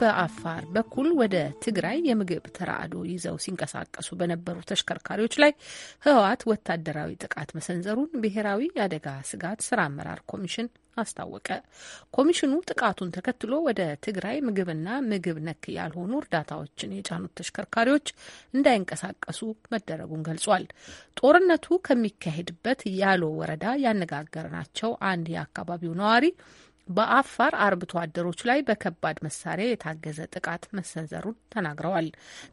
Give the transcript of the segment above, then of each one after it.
በአፋር በኩል ወደ ትግራይ የምግብ ተራድኦ ይዘው ሲንቀሳቀሱ በነበሩ ተሽከርካሪዎች ላይ ህወሓት ወታደራዊ ጥቃት መሰንዘሩን ብሔራዊ የአደጋ ስጋት ስራ አመራር ኮሚሽን አስታወቀ። ኮሚሽኑ ጥቃቱን ተከትሎ ወደ ትግራይ ምግብና ምግብ ነክ ያልሆኑ እርዳታዎችን የጫኑት ተሽከርካሪዎች እንዳይንቀሳቀሱ መደረጉን ገልጿል። ጦርነቱ ከሚካሄድበት ያሎ ወረዳ ያነጋገርናቸው አንድ የአካባቢው ነዋሪ በአፋር አርብቶ አደሮች ላይ በከባድ መሳሪያ የታገዘ ጥቃት መሰንዘሩን ተናግረዋል።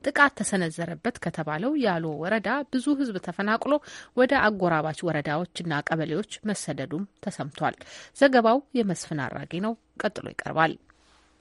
ጥቃት ተሰነዘረበት ከተባለው ያሎ ወረዳ ብዙ ሕዝብ ተፈናቅሎ ወደ አጎራባች ወረዳዎችና ቀበሌዎች መሰደዱም ተሰምቷል። ዘገባው የመስፍን አራጌ ነው። ቀጥሎ ይቀርባል።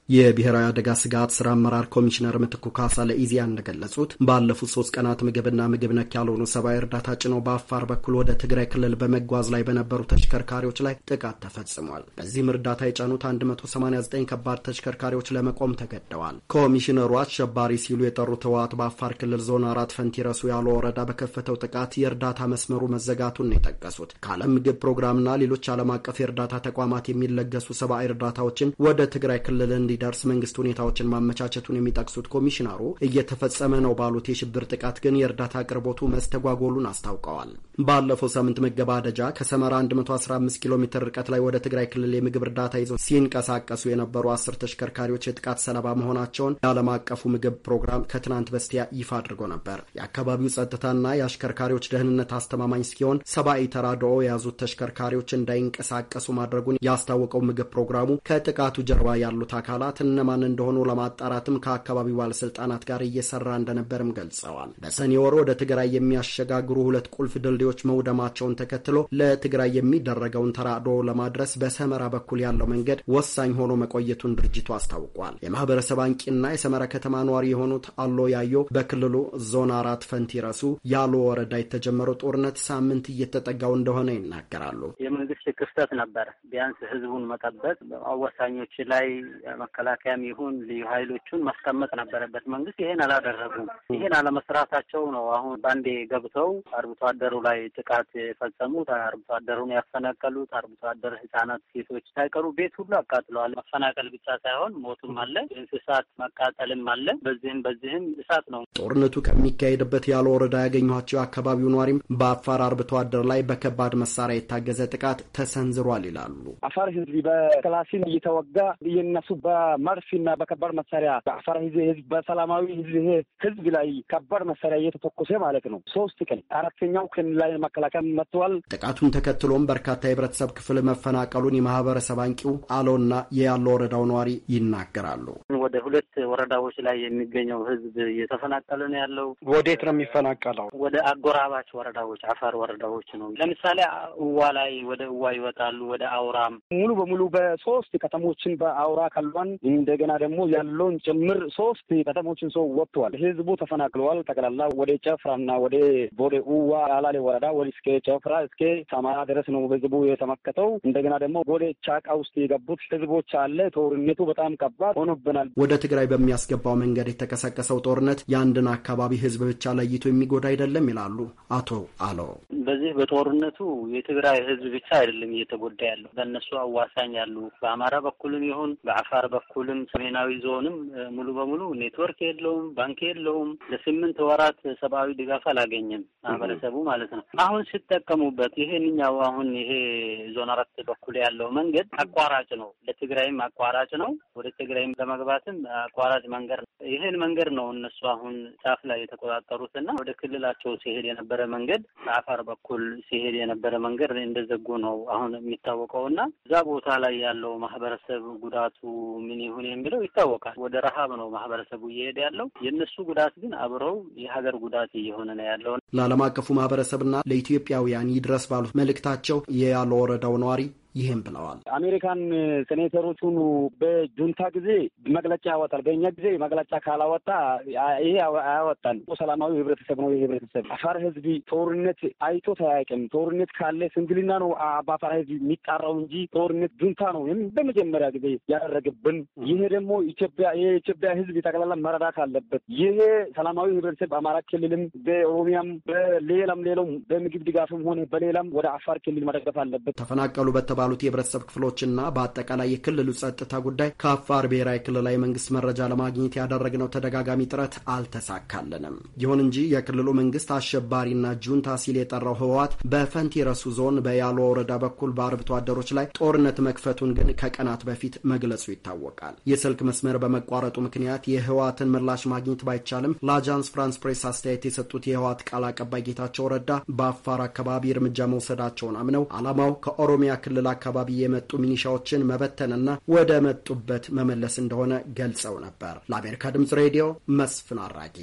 የብሔራዊ አደጋ ስጋት ስራ አመራር ኮሚሽነር ምትኩ ካሳ ለኢዜአ እንደገለጹት ባለፉት ሶስት ቀናት ምግብና ምግብ ነክ ያልሆኑ ሰብአዊ እርዳታ ጭነው በአፋር በኩል ወደ ትግራይ ክልል በመጓዝ ላይ በነበሩ ተሽከርካሪዎች ላይ ጥቃት ተፈጽሟል። በዚህም እርዳታ የጫኑት 189 ከባድ ተሽከርካሪዎች ለመቆም ተገደዋል። ኮሚሽነሩ አሸባሪ ሲሉ የጠሩት ህወሓት በአፋር ክልል ዞን አራት ፈንቲረሱ ያለው ወረዳ በከፈተው ጥቃት የእርዳታ መስመሩ መዘጋቱን ነው የጠቀሱት። ከዓለም ምግብ ፕሮግራምና ሌሎች ዓለም አቀፍ የእርዳታ ተቋማት የሚለገሱ ሰብአዊ እርዳታዎችን ወደ ትግራይ ክልል እንዲ እንዲደርስ መንግስት ሁኔታዎችን ማመቻቸቱን የሚጠቅሱት ኮሚሽነሩ እየተፈጸመ ነው ባሉት የሽብር ጥቃት ግን የእርዳታ አቅርቦቱ መስተጓጎሉን አስታውቀዋል። ባለፈው ሳምንት መገባደጃ ከሰመራ 115 ኪሎ ሜትር ርቀት ላይ ወደ ትግራይ ክልል የምግብ እርዳታ ይዘው ሲንቀሳቀሱ የነበሩ አስር ተሽከርካሪዎች የጥቃት ሰለባ መሆናቸውን የዓለም አቀፉ ምግብ ፕሮግራም ከትናንት በስቲያ ይፋ አድርጎ ነበር። የአካባቢው ጸጥታና የአሽከርካሪዎች ደህንነት አስተማማኝ እስኪሆን ሰብአዊ ተራድኦ የያዙት ተሽከርካሪዎች እንዳይንቀሳቀሱ ማድረጉን ያስታወቀው ምግብ ፕሮግራሙ ከጥቃቱ ጀርባ ያሉት አካላት አካላት እነማን እንደሆኑ ለማጣራትም ከአካባቢው ባለስልጣናት ጋር እየሰራ እንደነበርም ገልጸዋል። በሰኔ ወር ወደ ትግራይ የሚያሸጋግሩ ሁለት ቁልፍ ድልድዮች መውደማቸውን ተከትሎ ለትግራይ የሚደረገውን ተራድኦ ለማድረስ በሰመራ በኩል ያለው መንገድ ወሳኝ ሆኖ መቆየቱን ድርጅቱ አስታውቋል። የማህበረሰብ አንቂና የሰመራ ከተማ ነዋሪ የሆኑት አሎ ያዮ በክልሉ ዞን አራት ፈንቲረሱ ያሎ ወረዳ የተጀመረው ጦርነት ሳምንት እየተጠጋው እንደሆነ ይናገራሉ። የመንግስት ክፍተት ነበር። ቢያንስ ህዝቡን መጠበቅ አወሳኞች ላይ መከላከያም ይሁን ልዩ ኃይሎቹን ማስቀመጥ ነበረበት። መንግስት ይሄን አላደረጉም። ይሄን አለመስራታቸው ነው አሁን ባንዴ ገብተው አርብቶ አደሩ ላይ ጥቃት የፈጸሙት፣ አርብቶ አደሩን ያፈናቀሉት፣ አርብቶ አደር ህጻናት፣ ሴቶች ሳይቀሩ ቤት ሁሉ አቃጥለዋል። መፈናቀል ብቻ ሳይሆን ሞቱም አለ፣ እንስሳት መቃጠልም አለ። በዚህም በዚህም እሳት ነው። ጦርነቱ ከሚካሄድበት ያለ ወረዳ ያገኟቸው አካባቢው ኗሪም በአፋር አርብቶ አደር ላይ በከባድ መሳሪያ የታገዘ ጥቃት ተሰንዝሯል ይላሉ። አፋር ህዝብ በክላሲን እየተወጋ እየነሱ በመርፊና በከባድ መሳሪያ በአፋር ህዝብ በሰላማዊ ህዝብ ላይ ከባድ መሳሪያ እየተተኮሰ ማለት ነው። ሶስት ቀን አራተኛው ቀን ላይ መከላከያ መጥተዋል። ጥቃቱን ተከትሎም በርካታ የህብረተሰብ ክፍል መፈናቀሉን የማህበረሰብ አንቂው አሎና የያለው ወረዳው ነዋሪ ይናገራሉ። ወደ ሁለት ወረዳዎች ላይ የሚገኘው ህዝብ እየተፈናቀለ ነው ያለው። ወዴት ነው የሚፈናቀለው? ወደ አጎራባች ወረዳዎች አፋር ወረዳዎች ነው። ለምሳሌ እዋ ላይ ወደ እዋ ይወጣሉ። ወደ አውራም ሙሉ በሙሉ በሶስት ከተሞችን በአውራ ከሏን እንደገና ደግሞ ያለውን ጭምር ሶስት ከተሞችን ሰው ወጥተዋል። ህዝቡ ተፈናቅለዋል። ጠቅላላ ወደ ጨፍራና ወደ ቦሌ ኡዋ አላሌ ወረዳ ወደ እስከ ጨፍራ እስከ ሰማራ ድረስ ነው ህዝቡ የተመከተው። እንደገና ደግሞ ቦሌ ቻቃ ውስጥ የገቡት ህዝቦች አለ። ጦርነቱ በጣም ከባድ ሆኖብናል። ወደ ትግራይ በሚያስገባው መንገድ የተቀሰቀሰው ጦርነት የአንድን አካባቢ ህዝብ ብቻ ለይቶ የሚጎዳ አይደለም ይላሉ አቶ አሎ። በዚህ በጦርነቱ የትግራይ ህዝብ ብቻ አይደለም እየተጎዳ ያለው በእነሱ አዋሳኝ ያሉ በአማራ በኩልም ይሁን በአፋር በኩልም ሰሜናዊ ዞንም ሙሉ በሙሉ ኔትወርክ የለውም፣ ባንክ የለውም። ለስምንት ወራት ሰብአዊ ድጋፍ አላገኘም ማህበረሰቡ ማለት ነው። አሁን ሲጠቀሙበት ይሄንኛው አሁን ይሄ ዞን አራት በኩል ያለው መንገድ አቋራጭ ነው፣ ለትግራይም አቋራጭ ነው። ወደ ትግራይም ለመግባትም አቋራጭ መንገድ ነው። ይሄን መንገድ ነው እነሱ አሁን ጫፍ ላይ የተቆጣጠሩት እና ወደ ክልላቸው ሲሄድ የነበረ መንገድ በአፋር በኩል ሲሄድ የነበረ መንገድ እንደዘጉ ነው አሁን የሚታወቀው እና እዛ ቦታ ላይ ያለው ማህበረሰብ ጉዳቱ ምን ይሁን የሚለው ይታወቃል። ወደ ረሀብ ነው ማህበረሰቡ እየሄደ ያለው። የእነሱ ጉዳት ግን አብረው የሀገር ጉዳት እየሆነ ነው ያለው። ለዓለም አቀፉ ማህበረሰብና ለኢትዮጵያውያን ይድረስ ባሉት መልእክታቸው የያለው ወረዳው ነዋሪ ይህም ብለዋል። አሜሪካን ሴኔተሮቹን በጁንታ ጊዜ መግለጫ ያወጣል። በእኛ ጊዜ መግለጫ ካላወጣ ይሄ አያወጣን። ሰላማዊ ህብረተሰብ ነው። ህብረተሰብ አፋር ህዝብ ጦርነት አይቶ ተያያቅም። ጦርነት ካለ ስንግልና ነው በአፋር ህዝብ የሚጣራው እንጂ ጦርነት ጁንታ ነው በመጀመሪያ ጊዜ ያደረግብን። ይሄ ደግሞ ኢትዮጵያ የኢትዮጵያ ህዝብ ጠቅላላ መረዳት አለበት። ይሄ ሰላማዊ ህብረተሰብ በአማራ ክልልም በኦሮሚያም በሌላም ሌላው በምግብ ድጋፍም ሆነ በሌላም ወደ አፋር ክልል መደገፍ አለበት። ተፈናቀሉ በተባ ላሉት የህብረተሰብ ክፍሎችና በአጠቃላይ የክልሉ ጸጥታ ጉዳይ ከአፋር ብሔራዊ ክልላዊ መንግስት መረጃ ለማግኘት ያደረግነው ተደጋጋሚ ጥረት አልተሳካልንም። ይሁን እንጂ የክልሉ መንግስት አሸባሪና ጁንታ ሲል የጠራው ህወሓት በፈንቲ ረሱ ዞን በያሎ ወረዳ በኩል በአርብቶ አደሮች ላይ ጦርነት መክፈቱን ግን ከቀናት በፊት መግለጹ ይታወቃል። የስልክ መስመር በመቋረጡ ምክንያት የህወሓትን ምላሽ ማግኘት ባይቻልም ለአጃንስ ፍራንስ ፕሬስ አስተያየት የሰጡት የህወሓት ቃል አቀባይ ጌታቸው ረዳ በአፋር አካባቢ እርምጃ መውሰዳቸውን አምነው ዓላማው ከኦሮሚያ ክልል አካባቢ የመጡ ሚኒሻዎችን መበተንና ወደ መጡበት መመለስ እንደሆነ ገልጸው ነበር። ለአሜሪካ ድምጽ ሬዲዮ መስፍን አራጌ